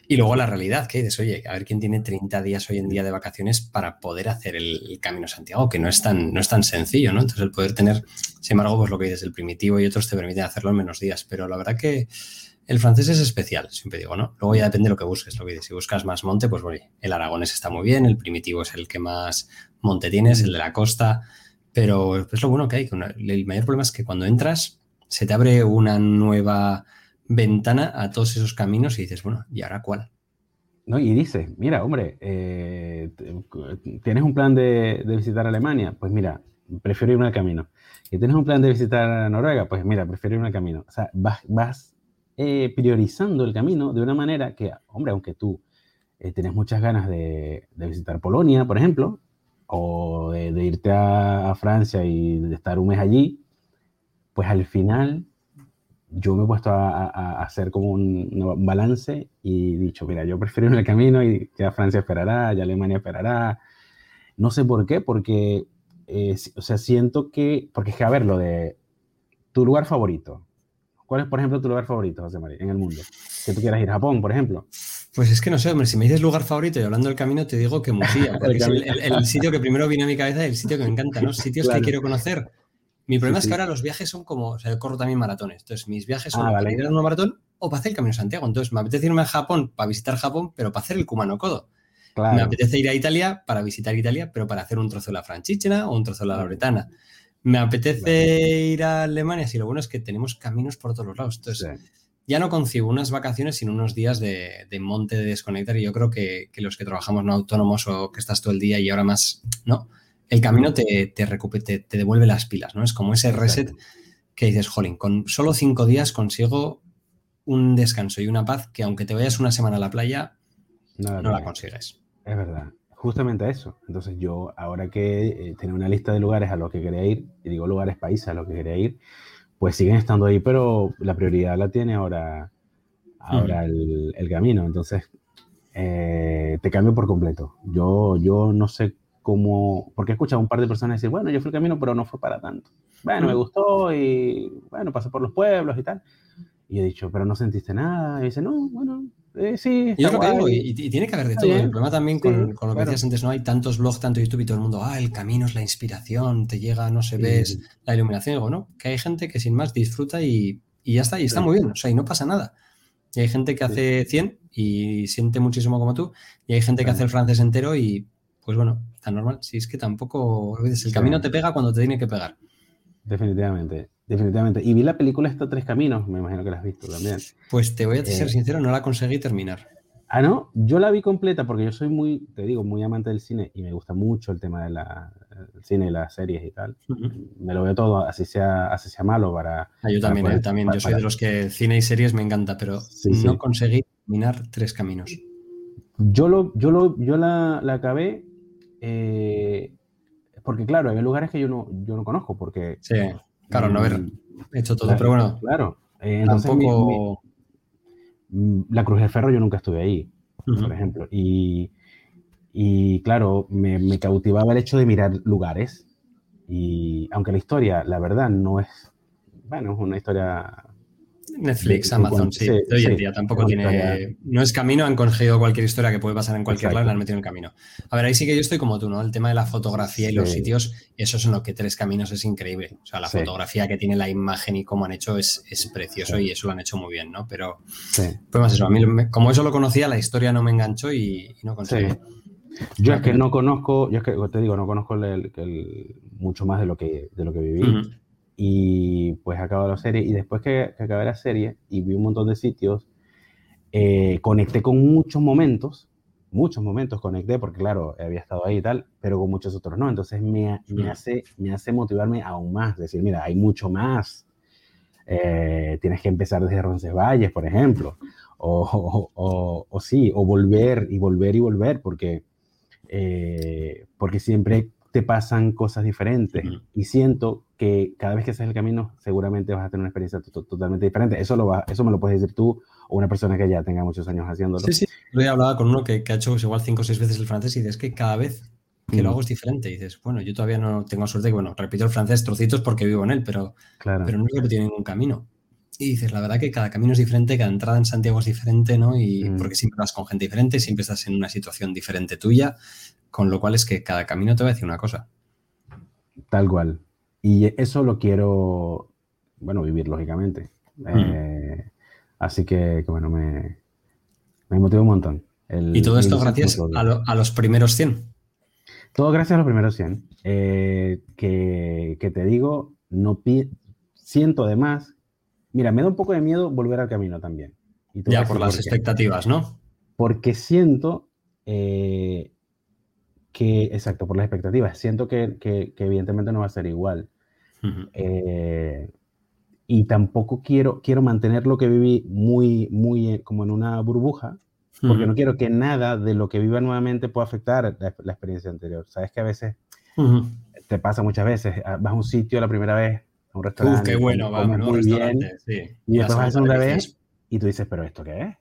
Y luego la realidad, que dices, oye, a ver quién tiene 30 días hoy en día de vacaciones para poder hacer el, camino Santiago, que no es, tan, no es tan sencillo, ¿no? Entonces, el poder tener, sin embargo, pues lo que dices, el primitivo y otros te permiten hacerlo en menos días. Pero la verdad que el francés es especial, siempre digo, ¿no? Luego ya depende de lo que busques. Lo que si buscas más monte, pues bueno, el aragonés está muy bien, el primitivo es el que más monte tienes, el de la costa, pero es lo bueno que hay. el mayor problema es que cuando entras se te abre una nueva ventana a todos esos caminos y dices, bueno, ¿y ahora cuál? No, y dices, mira, hombre, eh, ¿tienes un plan de, visitar Alemania? Pues mira, prefiero irme al camino. ¿Y tienes un plan de visitar Noruega? Pues mira, prefiero irme al camino. O sea, vas, vas eh, priorizando el camino de una manera que, hombre, aunque tú eh, tienes muchas ganas de, visitar Polonia, por ejemplo, o de, irte a, Francia y de estar un mes allí, pues al final yo me he puesto a, hacer como un, balance y dicho, mira, yo prefiero ir el camino y ya Francia esperará, ya Alemania esperará. No sé por qué, porque eh, o sea, siento que, porque es que, a ver, lo de tu lugar favorito. ¿Cuál es, por ejemplo, tu lugar favorito, José María, en el mundo? Que tú quieras ir a Japón, por ejemplo. Pues es que no sé, hombre, si me dices lugar favorito y hablando del camino, te digo que Musía, porque es el, sitio que primero viene a mi cabeza y el sitio que me encanta, ¿no? Sitios que quiero conocer. Mi problema es que ahora los viajes son como, o sea, yo corro también maratones, entonces mis viajes son ah, para ir a una maratón o para hacer el Camino de Santiago. Entonces me apetece irme a Japón para visitar Japón, pero para hacer el Kumano Kodo. Me apetece ir a Italia para visitar Italia, pero para hacer un trozo de la Franchichena o un trozo de la Loretana. Me apetece ir a Alemania, si lo bueno es que tenemos caminos por todos los lados. Entonces, ya no concibo unas vacaciones sin unos días de, monte de desconectar y yo creo que, los que trabajamos no autónomos o que estás todo el día y ahora más, no, el camino te, te, te, devuelve las pilas, ¿no? Es como ese reset que dices, jolín, con solo cinco días consigo un descanso y una paz que aunque te vayas una semana a la playa, no, la consigues. Es verdad, justamente eso. Entonces yo, ahora que eh, tenía una lista de lugares a los que quería ir, y digo lugares países a los que quería ir, pues siguen estando ahí, pero la prioridad la tiene ahora, ahora el, camino. Entonces, eh, te cambio por completo. Yo, yo no sé cómo, porque he escuchado a un par de personas decir, bueno, yo fui el camino, pero no fue para tanto. Bueno, me gustó y, bueno, pasé por los pueblos y tal. Y he dicho, pero no sentiste nada. Y dice, no, bueno, eh, sí. Yo creo y, tiene que haber de todo. El problema también con, con, lo que decías antes, no hay tantos blogs, tanto YouTube y todo el mundo, ah, el camino es la inspiración, te llega, no se ves la iluminación. Y digo, no, que hay gente que sin más disfruta y, y ya está, y está muy bien, o sea, y no pasa nada. Y hay gente que hace 100 y siente muchísimo como tú, y hay gente que hace el francés entero y, pues bueno, está normal. Si es que tampoco, el camino te pega cuando te tiene que pegar. Definitivamente. Definitivamente. Y vi la película Estos Tres Caminos, me imagino que la has visto también. Pues te voy a ser eh, sincero, no la conseguí terminar. Ah, no, yo la vi completa porque yo soy muy, te digo, muy amante del cine y me gusta mucho el tema del cine y las series y tal. Me lo veo todo, así sea, así sea malo para... Ah, yo también, eh, también. yo soy de los que cine y series me encanta, pero no conseguí terminar Tres Caminos. Yo, lo, yo, lo, yo la, la acabé eh, porque, claro, hay lugares que yo no, yo no conozco porque... Sí Claro, no haber hecho todo, pero bueno. Claro. Eh, tampoco... La Cruz del Ferro yo nunca estuve ahí, por ejemplo. Y, y claro, me, me, cautivaba el hecho de mirar lugares. Y aunque la historia, la verdad, no es, bueno, es una historia Netflix, Amazon, sí, de hoy en día tampoco tiene. No es camino, han conseguido cualquier historia que puede pasar en cualquier lado y la han metido en el camino. A ver, ahí sí que yo estoy como tú, ¿no? El tema de la fotografía y los sitios, eso es en lo que Tres Caminos es increíble. O sea, la fotografía que tiene la imagen y cómo han hecho es, es precioso y eso lo han hecho muy bien, ¿no? Pero, pues más eso, a mí, como eso lo conocía, la historia no me enganchó y, no conseguí. Yo es que no conozco, yo es que te digo, no conozco el, mucho más de lo que, de lo que viví. Y pues acabó la serie. Y después que, acabé la serie y vi un montón de sitios, eh, conecté con muchos momentos, muchos momentos conecté, porque claro, había estado ahí y tal, pero con muchos otros no. Entonces me, me hace, me hace motivarme aún más, decir, mira, hay mucho más. Eh, tienes que empezar desde Roncesvalles, por ejemplo, o, o, o, sí, o volver y volver y volver, porque, eh, porque siempre te pasan cosas diferentes. Y siento que cada vez que haces el camino, seguramente vas a tener una experiencia totalmente diferente. Eso, lo va, eso me lo puedes decir tú o una persona que ya tenga muchos años haciéndolo. Sí, sí. Yo he hablado con uno que, ha hecho igual cinco o seis veces el francés y dices que cada vez que lo hago es diferente. Y dices, bueno, yo todavía no tengo suerte que, bueno, repito el francés trocitos porque vivo en él, pero, claro. pero no he repetido ningún camino. Y dices, la verdad que cada camino es diferente, cada entrada en Santiago es diferente, ¿no? Y porque siempre vas con gente diferente, siempre estás en una situación diferente tuya. Con lo cual es que cada camino te va a decir una cosa. Tal cual. Y eso lo quiero, bueno, vivir, lógicamente. Eh, así que, bueno, me, me motiva un montón. y todo esto gracias a, los primeros 100. Todo gracias a los primeros 100. Eh, que, te digo, no siento además, mira, me da un poco de miedo volver al camino también. ya, por las expectativas, ¿no? Porque siento eh, que, exacto, por las expectativas. Siento que, que, evidentemente no va a ser igual. Eh, y tampoco quiero, quiero mantener lo que viví muy, muy eh, como en una burbuja, porque no quiero que nada de lo que viva nuevamente pueda afectar la, experiencia anterior. Sabes que a veces te pasa muchas veces, ah, vas a un sitio la primera vez, a un restaurante, qué bueno, va, muy bien, y después vas a la segunda vez y tú dices, pero ¿esto qué es?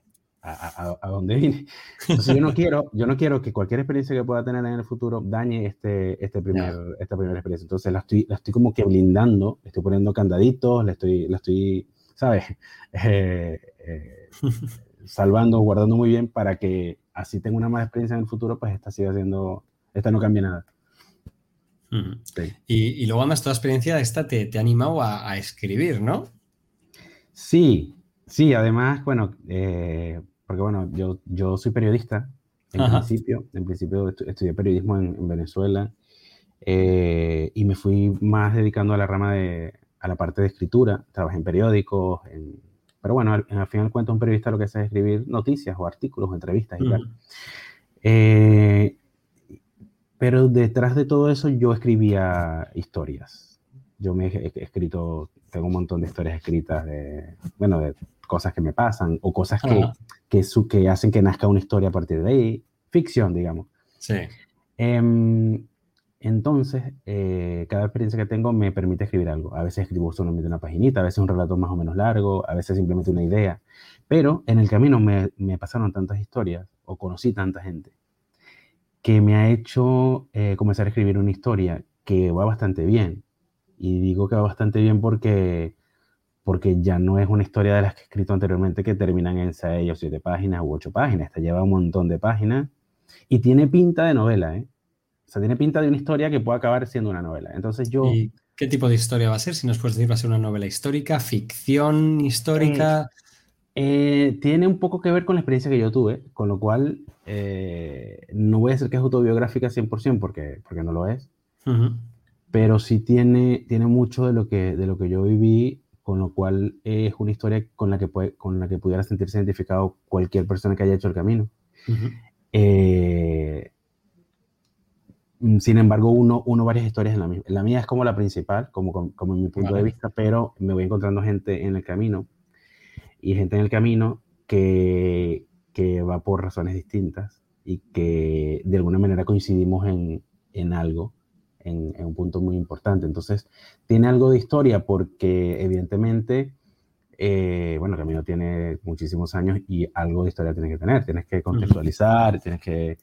A, a, dónde vine. Entonces yo no quiero, yo no quiero que cualquier experiencia que pueda tener en el futuro dañe este, este primer, esta primera experiencia. Entonces la estoy, la estoy como que blindando, estoy poniendo candaditos, la estoy, la estoy, ¿sabes? Eh, eh, salvando, guardando muy bien para que así tenga una más experiencia en el futuro, pues esta siga siendo, esta no cambie nada. y, y, luego además toda experiencia esta te, te ha animado a, a escribir, ¿no? Sí, Sí, además, bueno, eh, porque bueno, yo, yo soy periodista en principio, en principio estudié periodismo en, Venezuela eh, y me fui más dedicando a la rama de, a la parte de escritura, trabajé en periódicos, pero bueno, al, al final cuento un periodista lo que hace es escribir noticias o artículos o entrevistas y tal. Eh, pero detrás de todo eso yo escribía historias. Yo me he escrito, tengo un montón de historias escritas de, bueno, de cosas que me pasan o cosas que, que, que, hacen que nazca una historia a partir de ahí. Ficción, digamos. Sí. Em, entonces, eh, cada experiencia que tengo me permite escribir algo. A veces escribo solamente una paginita, a veces un relato más o menos largo, a veces simplemente una idea. Pero en el camino me, me pasaron tantas historias o conocí tanta gente que me ha hecho eh, comenzar a escribir una historia que va bastante bien. Y digo que va bastante bien porque porque ya no es una historia de las que he escrito anteriormente que terminan en seis o siete páginas u ocho páginas. Esta lleva un montón de páginas y tiene pinta de novela, ¿eh? O sea, tiene pinta de una historia que puede acabar siendo una novela. Entonces yo... ¿Y qué tipo de historia va a ser? Si nos puedes decir, ¿va a ser una novela histórica, ficción histórica? Eh, eh, tiene un poco que ver con la experiencia que yo tuve, con lo cual eh, no voy a decir que es autobiográfica 100% porque, porque no lo es, pero sí tiene, tiene mucho de lo, que, de lo que yo viví con lo cual es una historia con la que, puede, con la que pudiera sentirse identificado cualquier persona que haya hecho el camino. Eh, mm, sin embargo, uno, uno varias historias en la misma. La mía es como la principal, como, como, en mi punto de vista, pero me voy encontrando gente en el camino y gente en el camino que, que va por razones distintas y que de alguna manera coincidimos en, en algo en, un punto muy importante. Entonces, tiene algo de historia porque evidentemente, eh, bueno, Camino tiene muchísimos años y algo de historia tienes que tener. Tienes que contextualizar, tienes que,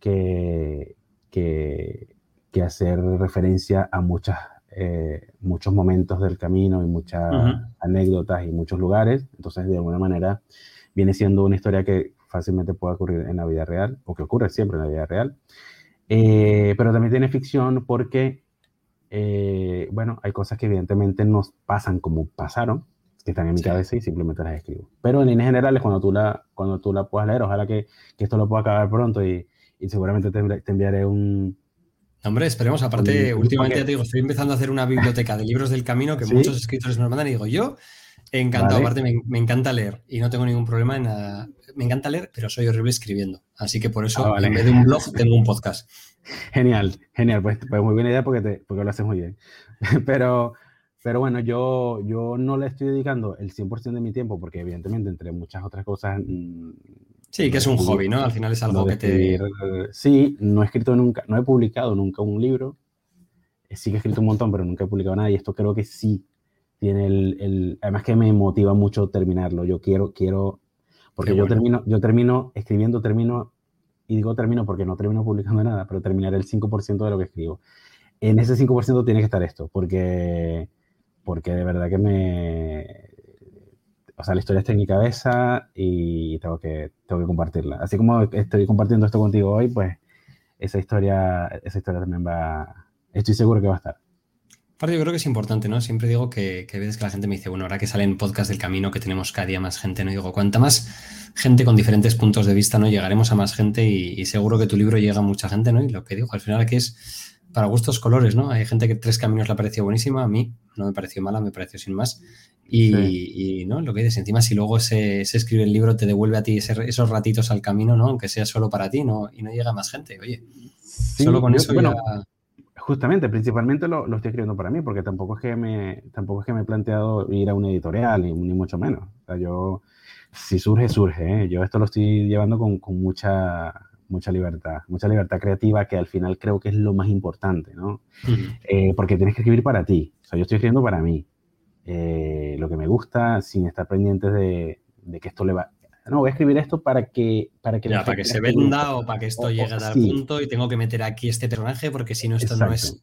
que, que, hacer referencia a muchas, eh, muchos momentos del camino y muchas anécdotas y muchos lugares. Entonces, de alguna manera, viene siendo una historia que fácilmente puede ocurrir en la vida real o que ocurre siempre en la vida real. Eh, pero también tiene ficción porque, eh, bueno, hay cosas que evidentemente nos pasan como pasaron, que están en mi cabeza y simplemente las escribo. Pero en líneas generales, cuando tú la, cuando tú la puedas leer, ojalá que, que esto lo pueda acabar pronto y, y seguramente te, te, enviaré un... Hombre, esperemos. Aparte, últimamente ya te digo, estoy empezando a hacer una biblioteca de libros del camino que muchos escritores nos mandan y digo, yo encantado. Aparte, me, me, encanta leer y no tengo ningún problema en nada me encanta leer, pero soy horrible escribiendo. Así que por eso, ah, en vez de un blog, tengo un podcast. Genial, genial. Pues, pues, muy buena idea porque, te, porque lo haces muy bien. pero, pero bueno, yo, yo no le estoy dedicando el 100% de mi tiempo porque evidentemente entre muchas otras cosas... Mm, sí, que es un hobby, ¿no? Al final es algo que te... Sí, no he escrito nunca, no he publicado nunca un libro. Sí que he escrito un montón, pero nunca he publicado nada y esto creo que sí tiene el, el, además que me motiva mucho terminarlo. Yo quiero, quiero porque yo, termino, yo termino escribiendo, termino, y digo termino porque no termino publicando nada, pero terminaré el 5% de lo que escribo. En ese 5% tiene que estar esto, porque, porque de verdad que me... O sea, la historia está en mi cabeza y tengo que, tengo que compartirla. Así como estoy compartiendo esto contigo hoy, pues esa historia, esa historia también va... Estoy seguro que va a estar yo creo que es importante, ¿no? Siempre digo que, que, a veces que la gente me dice, bueno, ahora que salen podcast del camino, que tenemos cada día más gente, ¿no? digo, cuanta más gente con diferentes puntos de vista, ¿no? Llegaremos a más gente y, seguro que tu libro llega a mucha gente, ¿no? Y lo que digo, al final aquí es para gustos colores, ¿no? Hay gente que Tres Caminos le ha parecido buenísima, a mí no me pareció mala, me pareció sin más. Y, ¿no? Lo que dices, encima si luego se, se, escribe el libro, te devuelve a ti esos ratitos al camino, ¿no? Aunque sea solo para ti, ¿no? Y no llega más gente, oye. solo con eso ya... Justamente, principalmente lo, lo, estoy escribiendo para mí, porque tampoco es que me, tampoco es que me he planteado ir a una editorial, ni, ni mucho menos. O sea, yo, si surge, surge. ¿eh? Yo esto lo estoy llevando con, con, mucha, mucha libertad, mucha libertad creativa, que al final creo que es lo más importante, ¿no? eh, porque tienes que escribir para ti. O sea, yo estoy escribiendo para mí. Eh, lo que me gusta, sin estar pendiente de, de, que esto le va, no, voy a escribir esto para que... Para que, para que se venda o para que esto llegue a dar punto y tengo que meter aquí este personaje porque si no esto no es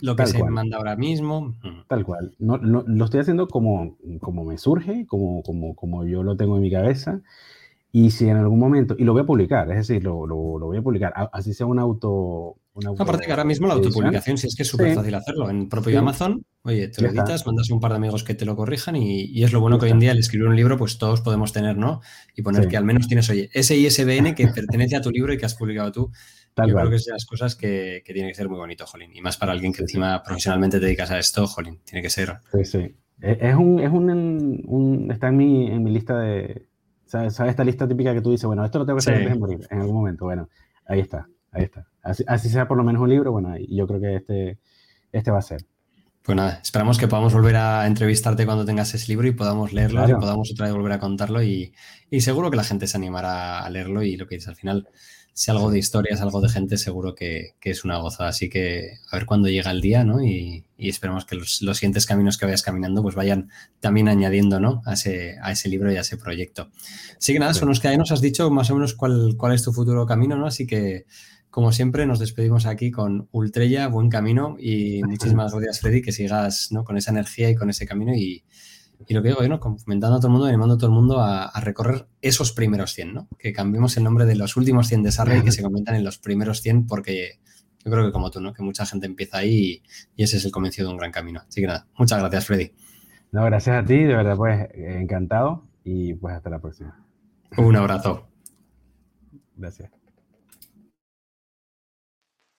lo que se manda ahora mismo. Tal cual. No, lo estoy haciendo como, como me surge, como, como, como yo lo tengo en mi cabeza. Y si en algún momento, y lo voy a publicar, es decir, lo, lo, voy a publicar, así sea un auto... Aparte que ahora mismo la autopublicación, si es que es súper fácil hacerlo. En propio Amazon, oye, te lo editas, mandas a un par de amigos que te lo corrijan y, es lo bueno que hoy en día al escribir un libro, pues todos podemos tener, ¿no? Y poner que al menos tienes, oye, ese ISBN que pertenece a tu libro y que has publicado tú. Yo creo que es de las cosas que, que, tiene que ser muy bonito, Jolín. Y más para alguien que encima profesionalmente te dedicas a esto, Jolín. Tiene que ser. Sí, sí. Es un, es un, está en mi, en mi lista de, ¿Sabes, esta lista típica que tú dices, bueno, esto lo tengo que hacer antes de morir, en algún momento? Bueno, ahí está, ahí está. Así, sea por lo menos un libro, bueno, y yo creo que este, este va a ser. Pues nada, esperamos que podamos volver a entrevistarte cuando tengas ese libro y podamos leerlo y podamos otra vez volver a contarlo y, y, seguro que la gente se animará a leerlo y lo que dices al final si algo de historias, algo de gente, seguro que, es una gozada. Así que a ver cuándo llega el día, ¿no? Y, esperemos que los, siguientes caminos que vayas caminando, pues vayan también añadiendo, ¿no? A ese, a ese libro y a ese proyecto. Así que nada, eso nos queda ahí, nos has dicho más o menos cuál, cuál es tu futuro camino, ¿no? Así que, como siempre, nos despedimos aquí con Ultrella, buen camino y muchísimas gracias, Freddy, que sigas ¿no? con esa energía y con ese camino y, y lo que digo, ¿no? comentando a todo el mundo, animando a todo el mundo a, recorrer esos primeros 100, ¿no? Que cambiemos el nombre de los últimos 100 de Sarre y que se conviertan en los primeros 100 porque yo creo que como tú, ¿no? Que mucha gente empieza ahí y, ese es el comienzo de un gran camino. Así que nada, muchas gracias, Freddy. No, gracias a ti, de verdad, pues encantado y pues hasta la próxima. Un abrazo. Gracias.